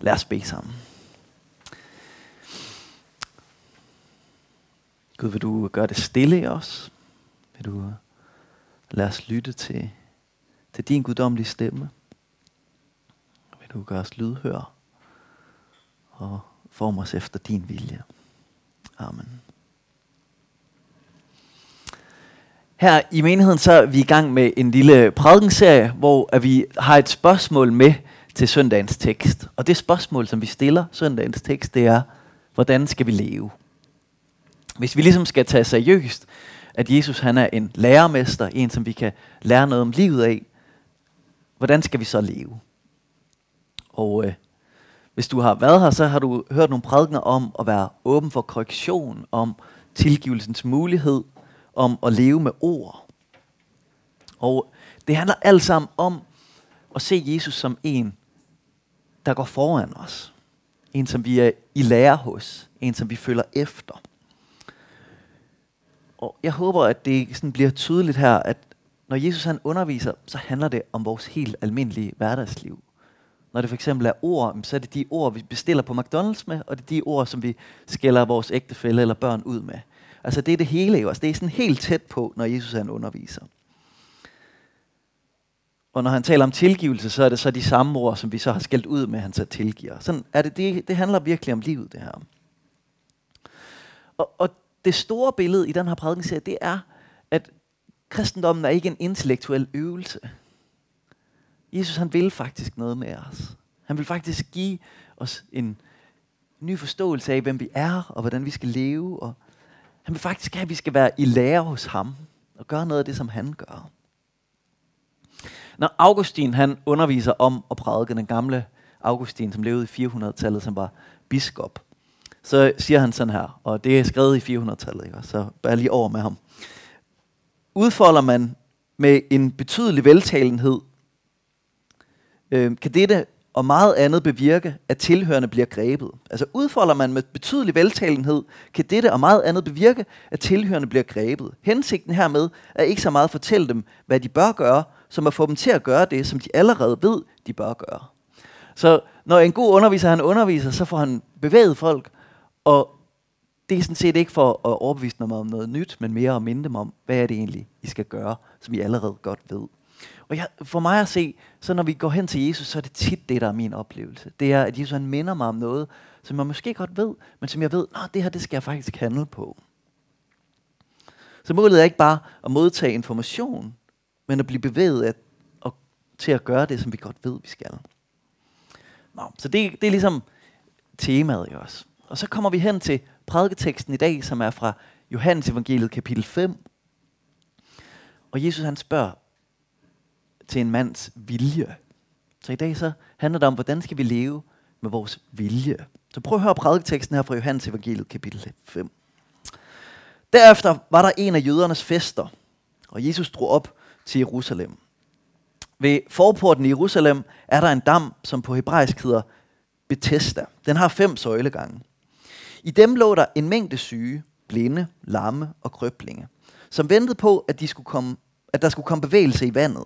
Lad os bede sammen. Gud, vil du gøre det stille i os? Vil du øh, lade os lytte til, til din guddommelige stemme? Vil du gøre os lydhør og forme os efter din vilje? Amen. Her i menigheden så er vi i gang med en lille prædikenserie, hvor at vi har et spørgsmål med til søndagens tekst. Og det spørgsmål, som vi stiller søndagens tekst, det er, hvordan skal vi leve? Hvis vi ligesom skal tage seriøst, at Jesus han er en lærermester, en som vi kan lære noget om livet af, hvordan skal vi så leve? Og øh, hvis du har været her, så har du hørt nogle prædikener om at være åben for korrektion, om tilgivelsens mulighed, om at leve med ord. Og det handler alt sammen om at se Jesus som en, der går foran os. En, som vi er i lære hos. En, som vi følger efter. Og jeg håber, at det sådan bliver tydeligt her, at når Jesus han underviser, så handler det om vores helt almindelige hverdagsliv. Når det for eksempel er ord, så er det de ord, vi bestiller på McDonald's med, og det er de ord, som vi skælder vores ægtefælle eller børn ud med. Altså det er det hele også. Det er sådan helt tæt på, når Jesus han underviser. Og når han taler om tilgivelse, så er det så de samme ord, som vi så har skældt ud med, han så tilgiver. Sådan er det, det, det handler virkelig om livet, det her. Og, og det store billede i den her prædikenserie, det er, at kristendommen er ikke en intellektuel øvelse. Jesus han vil faktisk noget med os. Han vil faktisk give os en ny forståelse af, hvem vi er, og hvordan vi skal leve. Og han vil faktisk have, at vi skal være i lære hos ham, og gøre noget af det, som han gør. Når Augustin han underviser om at prædike den gamle Augustin, som levede i 400-tallet, som var biskop, så siger han sådan her, og det er skrevet i 400-tallet, ikke? så bare lige over med ham. Udfolder man med en betydelig veltalenhed, øh, kan dette og meget andet bevirke, at tilhørende bliver grebet. Altså udfolder man med betydelig veltalenhed, kan dette og meget andet bevirke, at tilhørende bliver grebet. Hensigten hermed er ikke så meget at fortælle dem, hvad de bør gøre, som at få dem til at gøre det, som de allerede ved, de bør gøre. Så når en god underviser, han underviser, så får han bevæget folk, og det er sådan set ikke for at overbevise dem om noget nyt, men mere at minde dem om, hvad er det egentlig, I skal gøre, som I allerede godt ved. Og jeg, for mig at se, så når vi går hen til Jesus, så er det tit det, der er min oplevelse. Det er, at Jesus han minder mig om noget, som jeg måske godt ved, men som jeg ved, at det her det skal jeg faktisk handle på. Så målet er ikke bare at modtage information, men at blive bevæget at, at, til at gøre det, som vi godt ved, vi skal. Nå, så det, det er ligesom temaet i os. Og så kommer vi hen til prædiketeksten i dag, som er fra Johannes evangeliet kapitel 5. Og Jesus han spørger til en mands vilje. Så i dag så handler det om, hvordan skal vi leve med vores vilje. Så prøv at høre prædiketeksten her fra Johannes evangeliet kapitel 5. Derefter var der en af jødernes fester, og Jesus drog op til Jerusalem. Ved forporten i Jerusalem er der en dam, som på hebraisk hedder Bethesda. Den har fem søjlegange. I dem lå der en mængde syge, blinde, lamme og krøblinge, som ventede på, at, de skulle komme, at der skulle komme bevægelse i vandet.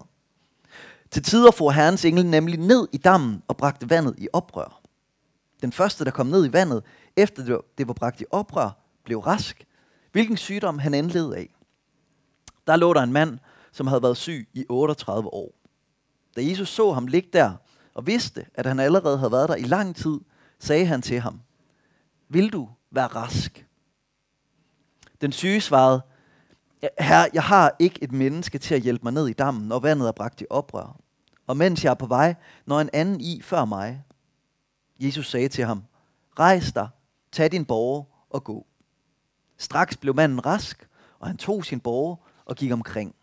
Til tider får herrens engel nemlig ned i dammen og bragte vandet i oprør. Den første, der kom ned i vandet, efter det var bragt i oprør, blev rask, hvilken sygdom han endled af. Der lå der en mand, som havde været syg i 38 år. Da Jesus så ham ligge der, og vidste, at han allerede havde været der i lang tid, sagde han til ham, vil du være rask? Den syge svarede, Herre, jeg har ikke et menneske til at hjælpe mig ned i dammen, når vandet er bragt i oprør. Og mens jeg er på vej, når en anden i før mig. Jesus sagde til ham, rejs dig, tag din borger og gå. Straks blev manden rask, og han tog sin borger og gik omkring.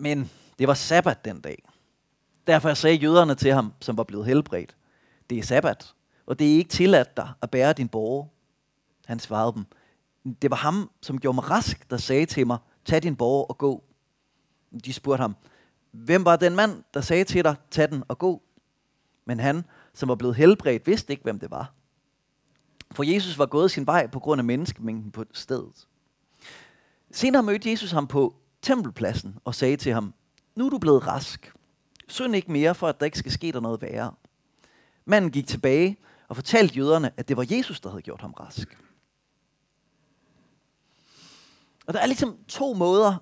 Men det var sabbat den dag. Derfor sagde jøderne til ham, som var blevet helbredt, det er sabbat, og det er ikke tilladt dig at bære din borger. Han svarede dem, det var ham, som gjorde mig rask, der sagde til mig, tag din borger og gå. De spurgte ham, hvem var den mand, der sagde til dig, tag den og gå? Men han, som var blevet helbredt, vidste ikke, hvem det var. For Jesus var gået sin vej på grund af menneskemængden på stedet. Senere mødte Jesus ham på tempelpladsen og sagde til ham, nu er du blevet rask. Synd ikke mere, for at der ikke skal ske der noget værre. Manden gik tilbage og fortalte jøderne, at det var Jesus, der havde gjort ham rask. Og der er ligesom to måder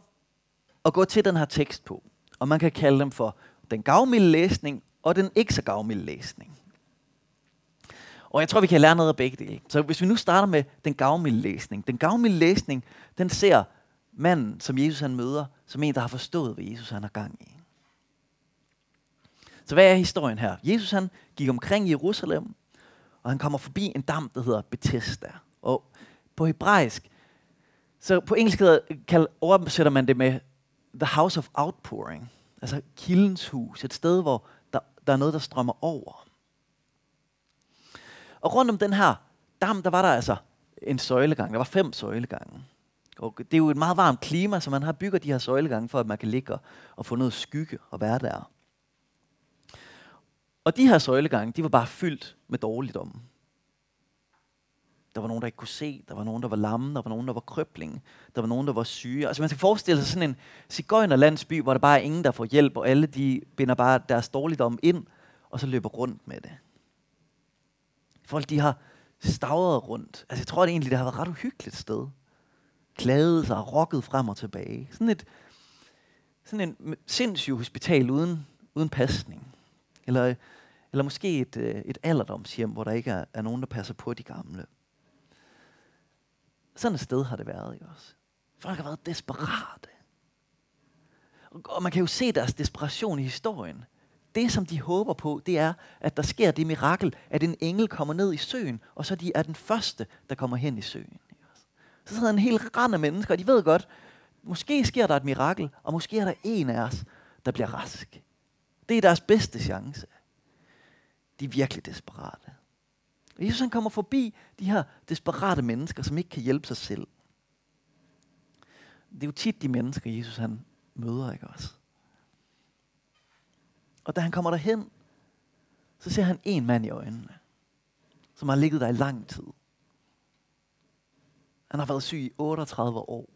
at gå til den her tekst på. Og man kan kalde dem for den gavmilde læsning og den ikke så gavmilde læsning. Og jeg tror, vi kan lære noget af begge dele. Så hvis vi nu starter med den gavmilde læsning. Den gavmilde læsning, den ser manden, som Jesus han møder, som en, der har forstået, hvad Jesus han har gang i. Så hvad er historien her? Jesus han gik omkring i Jerusalem, og han kommer forbi en dam, der hedder Bethesda. Og på hebraisk, så på engelsk kan, oversætter man det med The House of Outpouring. Altså kildens hus. Et sted, hvor der, der er noget, der strømmer over. Og rundt om den her dam, der var der altså en søjlegang. Der var fem søjlegange. Og det er jo et meget varmt klima, så man har bygget de her søjlegange, for at man kan ligge og få noget skygge og være der. Og de her søjlegange, de var bare fyldt med dårligdom. Der var nogen, der ikke kunne se. Der var nogen, der var lamme. Der var nogen, der var krøbling. Der var nogen, der var syge. Altså man skal forestille sig sådan en cigøjnerlandsby, hvor der bare er ingen, der får hjælp, og alle de binder bare deres dårligdom ind, og så løber rundt med det. Folk, de har stavret rundt. Altså jeg tror det egentlig, det har været et ret uhyggeligt sted klagede sig og rokket frem og tilbage. Sådan et sådan en sindssyg hospital uden, uden pasning. Eller, eller måske et, øh, et alderdomshjem, hvor der ikke er, er nogen, der passer på de gamle. Sådan et sted har det været, ikke også? Folk har været desperate. Og man kan jo se deres desperation i historien. Det, som de håber på, det er, at der sker det mirakel, at en engel kommer ned i søen, og så de er den første, der kommer hen i søen. Så sidder en hel rand af mennesker, og de ved godt, måske sker der et mirakel, og måske er der en af os, der bliver rask. Det er deres bedste chance. De er virkelig desperate. Og Jesus han kommer forbi de her desperate mennesker, som ikke kan hjælpe sig selv. Det er jo tit de mennesker, Jesus han møder, ikke også? Og da han kommer derhen, så ser han en mand i øjnene, som har ligget der i lang tid. Han har været syg i 38 år.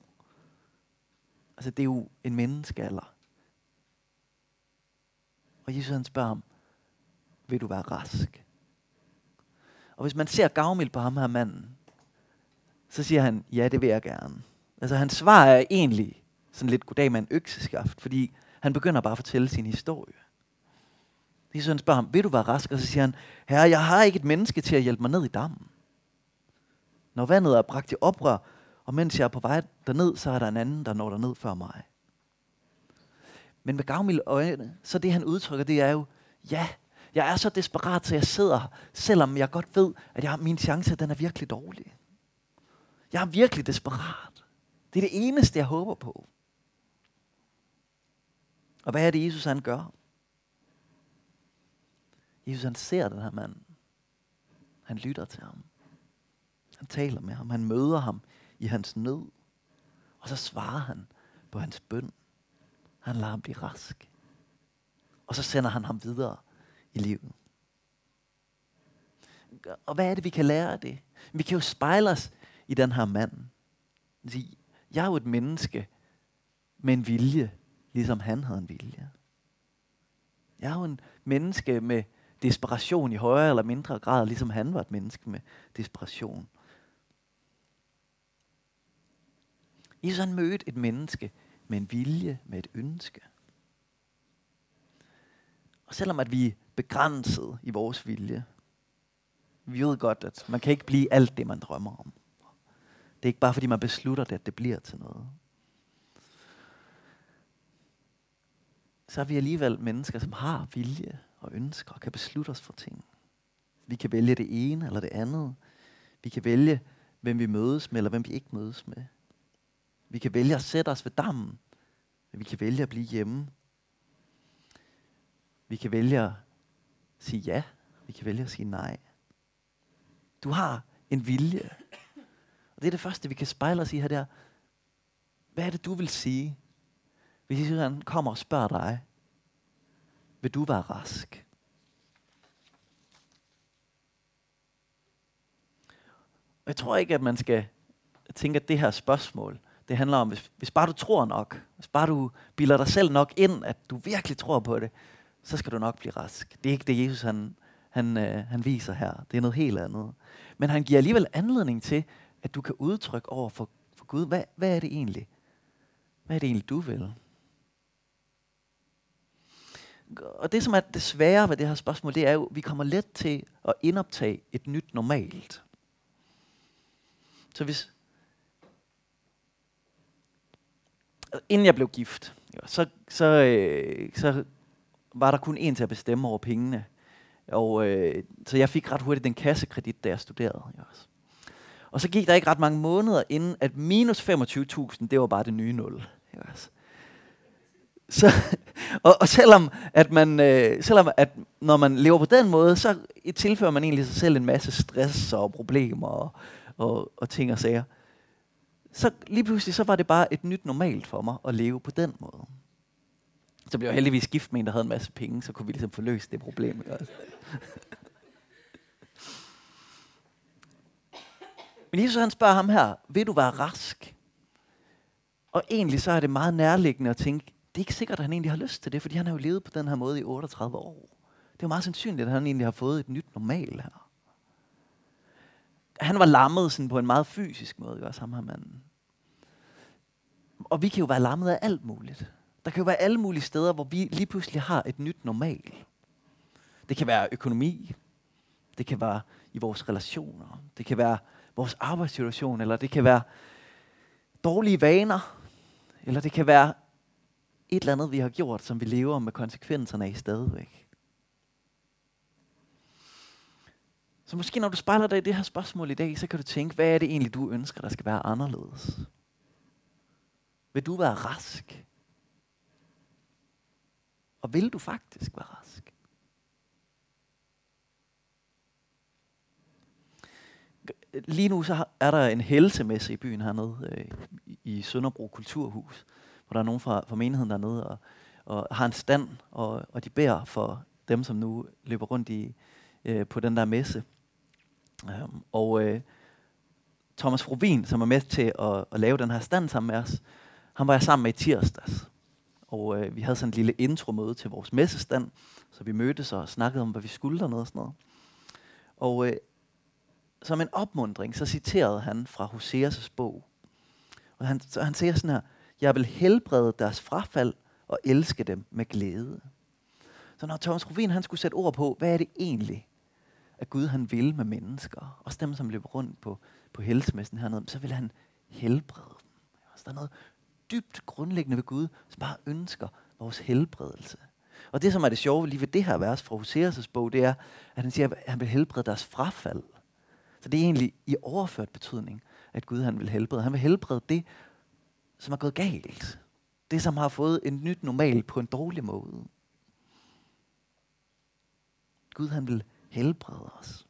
Altså det er jo en menneskealder. Og Jesus han spørger ham, vil du være rask? Og hvis man ser gavmild på ham her manden, så siger han, ja, det vil jeg gerne. Altså hans svar er egentlig sådan lidt goddag med en økseskaft, fordi han begynder bare at fortælle sin historie. Jesus han spørger ham, vil du være rask? Og så siger han, herre, jeg har ikke et menneske til at hjælpe mig ned i dammen. Når vandet er bragt i oprør, og mens jeg er på vej derned, så er der en anden, der når derned før mig. Men med gavmilde øjne, så det han udtrykker, det er jo, ja, jeg er så desperat, så jeg sidder selvom jeg godt ved, at jeg har, min chance den er virkelig dårlig. Jeg er virkelig desperat. Det er det eneste, jeg håber på. Og hvad er det, Jesus han gør? Jesus han ser den her mand. Han lytter til ham. Han taler med ham. Han møder ham i hans nød. Og så svarer han på hans bøn. Han lader ham blive rask. Og så sender han ham videre i livet. Og hvad er det, vi kan lære af det? Vi kan jo spejle os i den her mand. Jeg er jo et menneske med en vilje, ligesom han havde en vilje. Jeg er jo en menneske med desperation i højere eller mindre grad, ligesom han var et menneske med desperation. Jesus han mødte et menneske med en vilje, med et ønske. Og selvom at vi er begrænset i vores vilje, vi ved godt, at man kan ikke blive alt det, man drømmer om. Det er ikke bare fordi, man beslutter det, at det bliver til noget. Så er vi alligevel mennesker, som har vilje og ønsker og kan beslutte os for ting. Vi kan vælge det ene eller det andet. Vi kan vælge, hvem vi mødes med, eller hvem vi ikke mødes med. Vi kan vælge at sætte os ved dammen. Vi kan vælge at blive hjemme. Vi kan vælge at sige ja. Vi kan vælge at sige nej. Du har en vilje. Og det er det første, vi kan spejle os i her der. Hvad er det, du vil sige, hvis han kommer og spørger dig, vil du være rask? Jeg tror ikke, at man skal tænke, at det her spørgsmål, det handler om, hvis, hvis bare du tror nok, hvis bare du bilder dig selv nok ind, at du virkelig tror på det, så skal du nok blive rask. Det er ikke det, Jesus han, han, øh, han viser her. Det er noget helt andet. Men han giver alligevel anledning til, at du kan udtrykke over for, for Gud, hvad, hvad er det egentlig? Hvad er det egentlig, du vil? Og det, som er det svære ved det her spørgsmål, det er jo, at vi kommer let til at indoptage et nyt normalt. Så hvis... Inden jeg blev gift, så, så, øh, så var der kun en til at bestemme over pengene. Og, øh, så jeg fik ret hurtigt den kassekredit, da jeg studerede. Også. Og så gik der ikke ret mange måneder inden, at minus 25.000, det var bare det nye nul. Også. Så, og, og selvom at man, øh, selvom at når man lever på den måde, så tilfører man egentlig sig selv en masse stress og problemer og, og, og ting og sager. Så lige pludselig så var det bare et nyt normalt for mig at leve på den måde. Så blev jeg heldigvis gift med en, der havde en masse penge, så kunne vi ligesom få løst det problem. Men Jesus han spørger ham her, vil du være rask? Og egentlig så er det meget nærliggende at tænke, det er ikke sikkert, at han egentlig har lyst til det, fordi han har jo levet på den her måde i 38 år. Det er jo meget sandsynligt, at han egentlig har fået et nyt normal her. Han var lammet sådan på en meget fysisk måde, også ham her manden. Og vi kan jo være lammet af alt muligt. Der kan jo være alle mulige steder, hvor vi lige pludselig har et nyt normal. Det kan være økonomi. Det kan være i vores relationer. Det kan være vores arbejdssituation. Eller det kan være dårlige vaner. Eller det kan være et eller andet, vi har gjort, som vi lever med konsekvenserne af stadigvæk. Så måske når du spejler dig i det her spørgsmål i dag, så kan du tænke, hvad er det egentlig, du ønsker, der skal være anderledes? Vil du være rask? Og vil du faktisk være rask? Lige nu så er der en helsemesse i byen hernede øh, i Sønderbro Kulturhus, hvor der er nogen fra, fra menigheden dernede og, og har en stand, og, og de beder for dem, som nu løber rundt i, øh, på den der messe. Um, og øh, Thomas Rubin, som er med til at, at lave den her stand sammen med os, han var jeg sammen med i tirsdags. Og øh, vi havde sådan en lille intro-møde til vores messestand, så vi mødtes og snakkede om, hvad vi skulle dernede og sådan noget. Og øh, som en opmundring, så citerede han fra Hoseas' bog. Og han, så han siger sådan her, jeg vil helbrede deres frafald og elske dem med glæde. Så når Thomas Rovin han skulle sætte ord på, hvad er det egentlig, at Gud han vil med mennesker, også dem, som løber rundt på, på helsemessen hernede, så vil han helbrede dem. Så der er noget dybt grundlæggende ved Gud, som bare ønsker vores helbredelse. Og det, som er det sjove lige ved det her vers fra Hoseas' bog, det er, at han siger, at han vil helbrede deres frafald. Så det er egentlig i overført betydning, at Gud han vil helbrede. Han vil helbrede det, som er gået galt. Det, som har fået en nyt normal på en dårlig måde. Gud han vil helbrede os.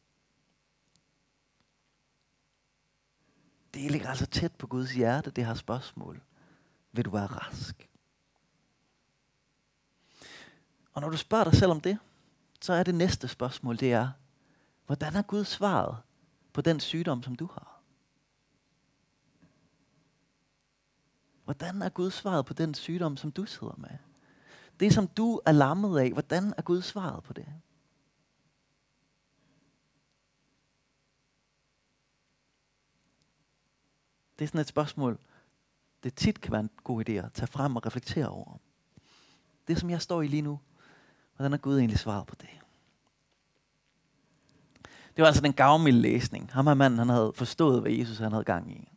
Det ligger altså tæt på Guds hjerte, det her spørgsmål. Vil du være rask? Og når du spørger dig selv om det, så er det næste spørgsmål, det er, hvordan er Gud svaret på den sygdom, som du har? Hvordan er Gud svaret på den sygdom, som du sidder med? Det, som du er lammet af, hvordan er Gud svaret på det? Det er sådan et spørgsmål, det tit kan være en god idé at tage frem og reflektere over. Det, som jeg står i lige nu, hvordan har Gud egentlig svaret på det? Det var altså den gavmilde læsning. Ham her manden, han havde forstået, hvad Jesus han havde gang i.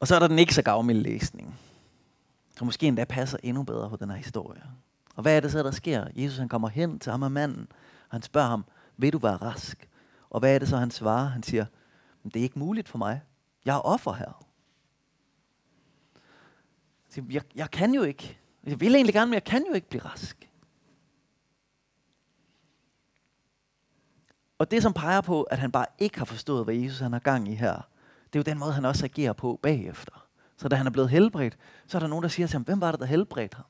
Og så er der den ikke så gavmilde læsning, som måske endda passer endnu bedre på den her historie. Og hvad er det så, der sker? Jesus han kommer hen til ham her manden, og han spørger ham, vil du være rask? Og hvad er det så, han svarer? Han siger, det er ikke muligt for mig. Jeg er offer her. Jeg, jeg kan jo ikke. Jeg vil egentlig gerne, men jeg kan jo ikke blive rask. Og det, som peger på, at han bare ikke har forstået, hvad Jesus han har gang i her, det er jo den måde, han også agerer på bagefter. Så da han er blevet helbredt, så er der nogen, der siger til ham, hvem var det, der helbredte ham?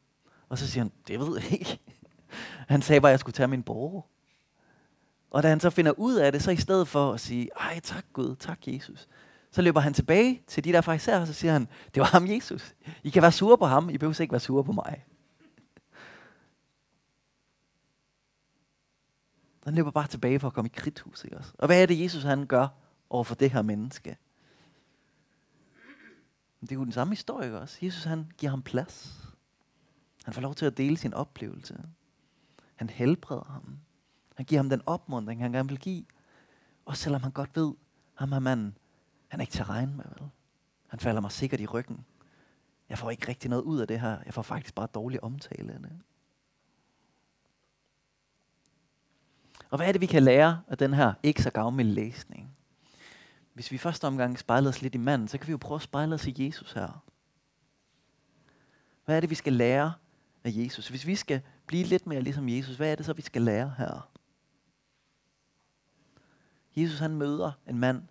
Og så siger han, det ved jeg ikke. Han sagde bare, at jeg skulle tage min borger. Og da han så finder ud af det, så i stedet for at sige, ej tak Gud, tak Jesus, så løber han tilbage til de der fariserer, og så siger han, det var ham Jesus. I kan være sure på ham, I behøver ikke være sure på mig. Han løber bare tilbage for at komme i kridthus. Ikke også? Og hvad er det, Jesus han gør over for det her menneske? Det er jo den samme historie ikke også. Jesus han giver ham plads. Han får lov til at dele sin oplevelse. Han helbreder ham. Han giver ham den opmuntring, han gerne vil give. Og selvom han godt ved, ham her manden, han er ikke til at regne med, vel? Han falder mig sikkert i ryggen. Jeg får ikke rigtig noget ud af det her. Jeg får faktisk bare dårlig omtale af det. Og hvad er det, vi kan lære af den her ikke så gavmilde læsning? Hvis vi første omgang spejler os lidt i manden, så kan vi jo prøve at spejle os i Jesus her. Hvad er det, vi skal lære af Jesus? Hvis vi skal blive lidt mere ligesom Jesus, hvad er det så, vi skal lære her? Jesus han møder en mand,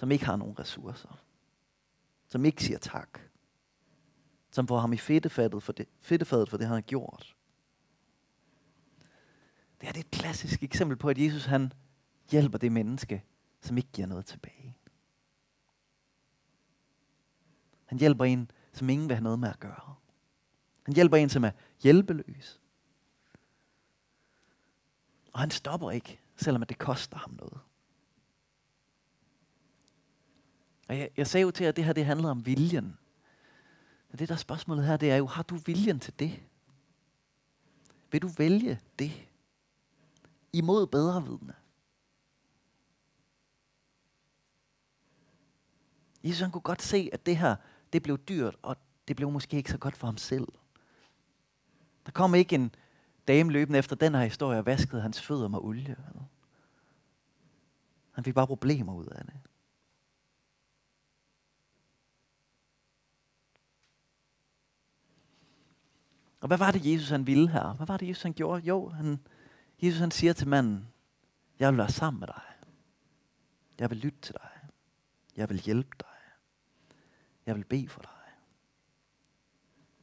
som ikke har nogen ressourcer. Som ikke siger tak. Som får ham i fedtefadet for det, fedtefadet for det han har gjort. Det er det et klassisk eksempel på, at Jesus han hjælper det menneske, som ikke giver noget tilbage. Han hjælper en, som ingen vil have noget med at gøre. Han hjælper en, som er hjælpeløs. Og han stopper ikke, selvom det koster ham noget. Og jeg, jeg sagde jo til, at det her det handler om viljen. Og det der spørgsmålet her, det er jo, har du viljen til det? Vil du vælge det? Imod bedre vidne. Jesus han kunne godt se, at det her, det blev dyrt, og det blev måske ikke så godt for ham selv. Der kom ikke en dame løbende efter den her historie og vaskede hans fødder med olie. Han fik bare problemer ud af det. Og hvad var det, Jesus han ville her? Hvad var det, Jesus han gjorde? Jo, han, Jesus han siger til manden, jeg vil være sammen med dig. Jeg vil lytte til dig. Jeg vil hjælpe dig. Jeg vil bede for dig.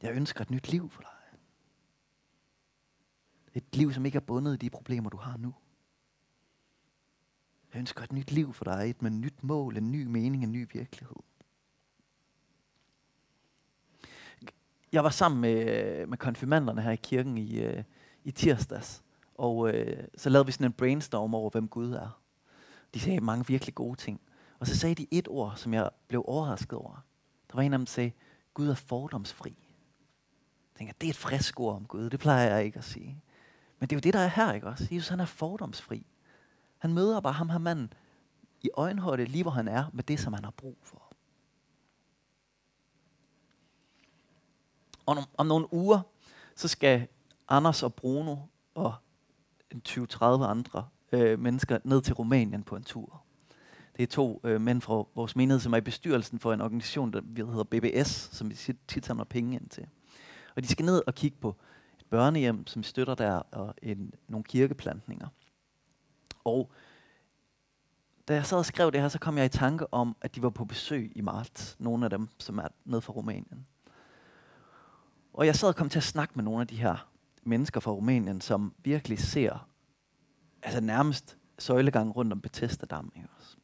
Jeg ønsker et nyt liv for dig. Et liv, som ikke er bundet i de problemer, du har nu. Jeg ønsker et nyt liv for dig, et med nyt mål, en ny mening, en ny virkelighed. Jeg var sammen med, med konfirmanderne her i kirken i, øh, i tirsdags, og øh, så lavede vi sådan en brainstorm over, hvem Gud er. De sagde mange virkelig gode ting. Og så sagde de et ord, som jeg blev overrasket over. Der var en af dem, der sagde, Gud er fordomsfri. Jeg tænker, det er et frisk ord om Gud. Det plejer jeg ikke at sige. Men det er jo det, der er her, ikke også? Jesus, han er fordomsfri. Han møder bare ham her manden i øjenhøjde, lige hvor han er, med det, som han har brug for. Om, om nogle uger, så skal Anders og Bruno og 20-30 andre øh, mennesker ned til Rumænien på en tur. Det er to øh, mænd fra vores menighed, som er i bestyrelsen for en organisation, der hedder BBS, som vi tit samler penge ind til. Og de skal ned og kigge på et børnehjem, som støtter der, og en, nogle kirkeplantninger. Og da jeg sad og skrev det her, så kom jeg i tanke om, at de var på besøg i marts. Nogle af dem, som er nede fra Rumænien. Og jeg sad og kom til at snakke med nogle af de her mennesker fra Rumænien, som virkelig ser altså nærmest søjlegang rundt om Bethesda-dam. Ikke også?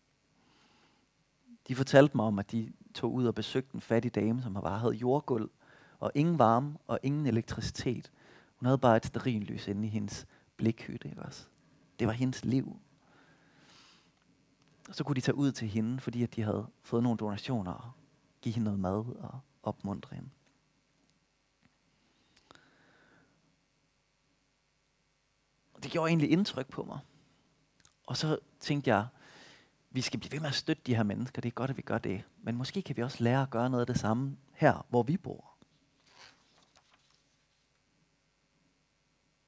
De fortalte mig om, at de tog ud og besøgte en fattig dame, som bare havde jordgulv, og ingen varme og ingen elektricitet. Hun havde bare et sterinlys inde i hendes blikhytte. Ikke også? Det var hendes liv. Og så kunne de tage ud til hende, fordi at de havde fået nogle donationer og give hende noget mad og opmuntre hende. Og det gjorde egentlig indtryk på mig. Og så tænkte jeg, vi skal blive ved med at støtte de her mennesker. Det er godt, at vi gør det. Men måske kan vi også lære at gøre noget af det samme her, hvor vi bor.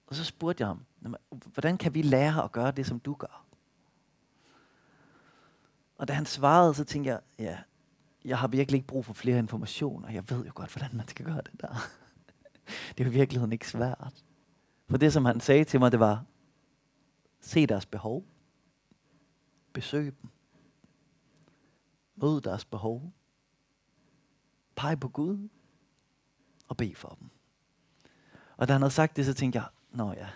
Og så spurgte jeg ham, hvordan kan vi lære at gøre det, som du gør? Og da han svarede, så tænkte jeg, ja, jeg har virkelig ikke brug for flere informationer. Jeg ved jo godt, hvordan man skal gøre det der. Det er jo i virkeligheden ikke svært. For det, som han sagde til mig, det var, se deres behov. Besøg dem. Mød deres behov. Peg på Gud. Og bed for dem. Og da han havde sagt det, så tænkte jeg, nå ja,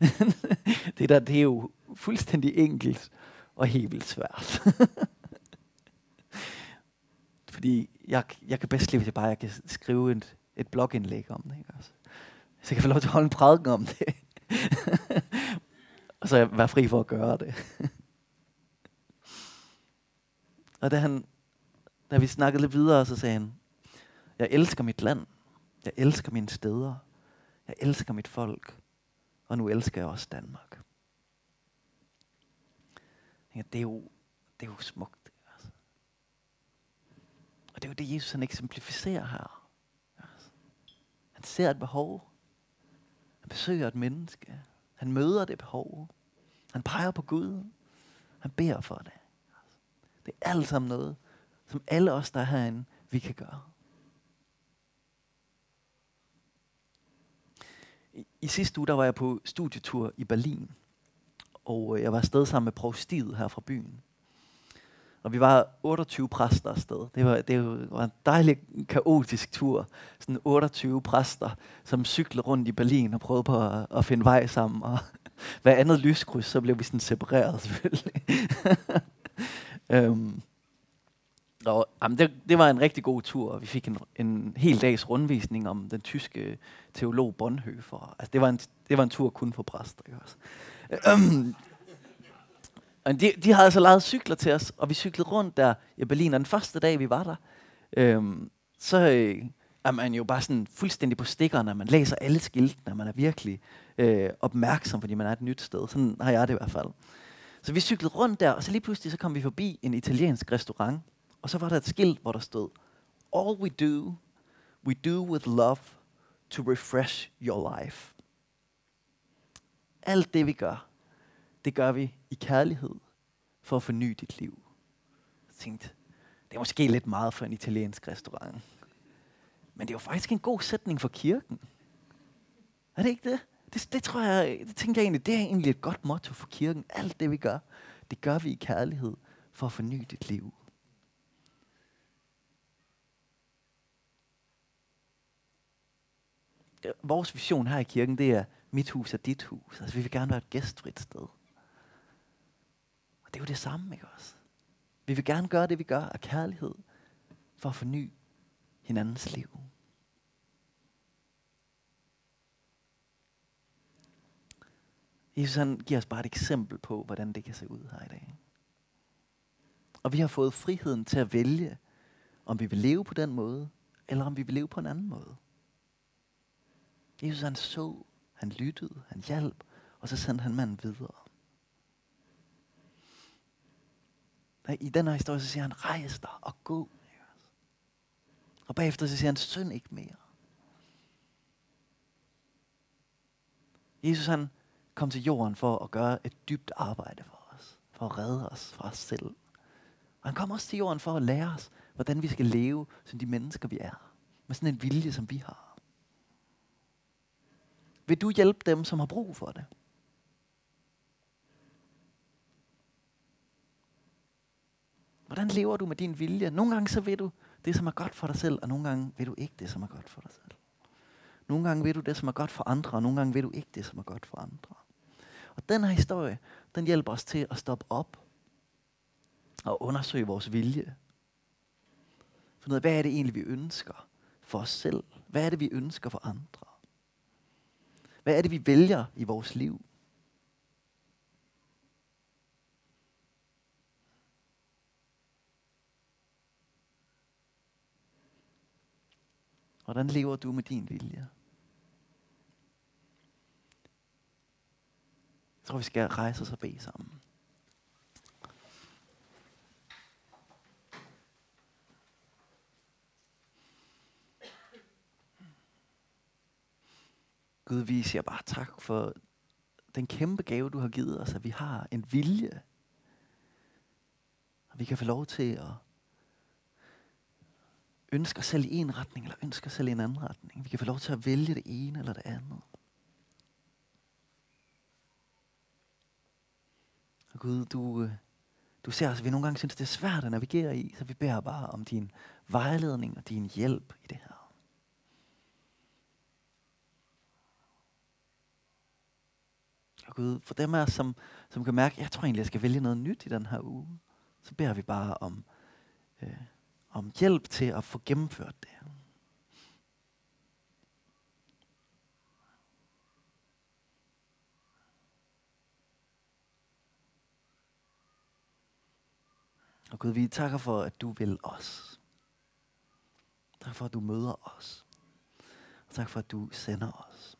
det der, det er jo fuldstændig enkelt og helt vildt svært. Fordi jeg, jeg kan bedst lide, hvis jeg bare jeg kan skrive et, et blogindlæg om det. Ikke? Så jeg kan få lov til at holde en prædiken om det. Og så være fri for at gøre det. og da, han, da vi snakkede lidt videre, så sagde han, jeg elsker mit land. Jeg elsker mine steder. Jeg elsker mit folk. Og nu elsker jeg også Danmark. Det er jo, det er jo smukt. Altså. Og det er jo det, Jesus han eksemplificerer her. Altså. Han ser et behov. Han besøger et menneske. Han møder det behov. Han peger på Gud. Han beder for det. Det er alt sammen noget, som alle os, der er herinde, vi kan gøre. I, I sidste uge, der var jeg på studietur i Berlin. Og øh, jeg var afsted sammen med provstiet her fra byen. Og vi var 28 præster afsted. Det var, det var en dejlig, kaotisk tur. Sådan 28 præster, som cyklede rundt i Berlin og prøvede på at, at finde vej sammen. Og hver andet lyskryds, så blev vi sådan separeret selvfølgelig. øhm, og, jamen, det, det var en rigtig god tur, og vi fik en, en hel dags rundvisning om den tyske teolog Bonhoeffer. Altså, det var en, det var en tur kun for præster. Ikke også? Øhm, de, de havde altså lejet cykler til os, og vi cyklede rundt der i Berlin, og den første dag, vi var der, øhm, så øh, er man jo bare sådan fuldstændig på stikkerne, man læser alle skiltene, man er virkelig øh, opmærksom, fordi man er et nyt sted. Sådan har jeg det i hvert fald. Så vi cyklede rundt der, og så lige pludselig så kom vi forbi en italiensk restaurant, og så var der et skilt, hvor der stod, All we do, we do with love to refresh your life. Alt det vi gør, det gør vi i kærlighed for at forny dit liv. Jeg tænkte, det er måske lidt meget for en italiensk restaurant. Men det er jo faktisk en god sætning for kirken. Er det ikke det? Det, det tror jeg, det tænker jeg egentlig, det er egentlig et godt motto for kirken. Alt det vi gør, det gør vi i kærlighed for at forny dit liv. Vores vision her i kirken, det er, mit hus er dit hus. Altså, vi vil gerne være et gæstfrit sted. Det er jo det samme, ikke også? Vi vil gerne gøre det, vi gør af kærlighed, for at forny hinandens liv. Jesus han giver os bare et eksempel på, hvordan det kan se ud her i dag. Og vi har fået friheden til at vælge, om vi vil leve på den måde, eller om vi vil leve på en anden måde. Jesus han så, han lyttede, han hjalp, og så sendte han manden videre. I den her historie, så siger han, rejs dig og gå. Og bagefter så siger han, synd ikke mere. Jesus han kom til jorden for at gøre et dybt arbejde for os. For at redde os fra os selv. Og han kom også til jorden for at lære os, hvordan vi skal leve som de mennesker, vi er. Med sådan en vilje, som vi har. Vil du hjælpe dem, som har brug for det? Hvordan lever du med din vilje? Nogle gange så vil du det, som er godt for dig selv, og nogle gange vil du ikke det, som er godt for dig selv. Nogle gange vil du det, som er godt for andre, og nogle gange vil du ikke det, som er godt for andre. Og den her historie, den hjælper os til at stoppe op og undersøge vores vilje. For noget, hvad er det egentlig, vi ønsker for os selv? Hvad er det, vi ønsker for andre? Hvad er det, vi vælger i vores liv? Hvordan lever du med din vilje? Jeg tror, vi skal rejse os og bede sammen. Gud, vi siger bare tak for den kæmpe gave, du har givet os, at vi har en vilje. Og vi kan få lov til at ønsker selv i en retning, eller ønsker selv i en anden retning. Vi kan få lov til at vælge det ene eller det andet. Og Gud, du, øh, du ser os, at vi nogle gange synes, det er svært at navigere i, så vi beder bare om din vejledning og din hjælp i det her. Og Gud, for dem af os, som, som kan mærke, jeg tror egentlig, jeg skal vælge noget nyt i den her uge, så beder vi bare om, øh, om hjælp til at få gennemført det. Og Gud, vi takker for, at du vil os. Tak for, at du møder os. Og tak for, at du sender os.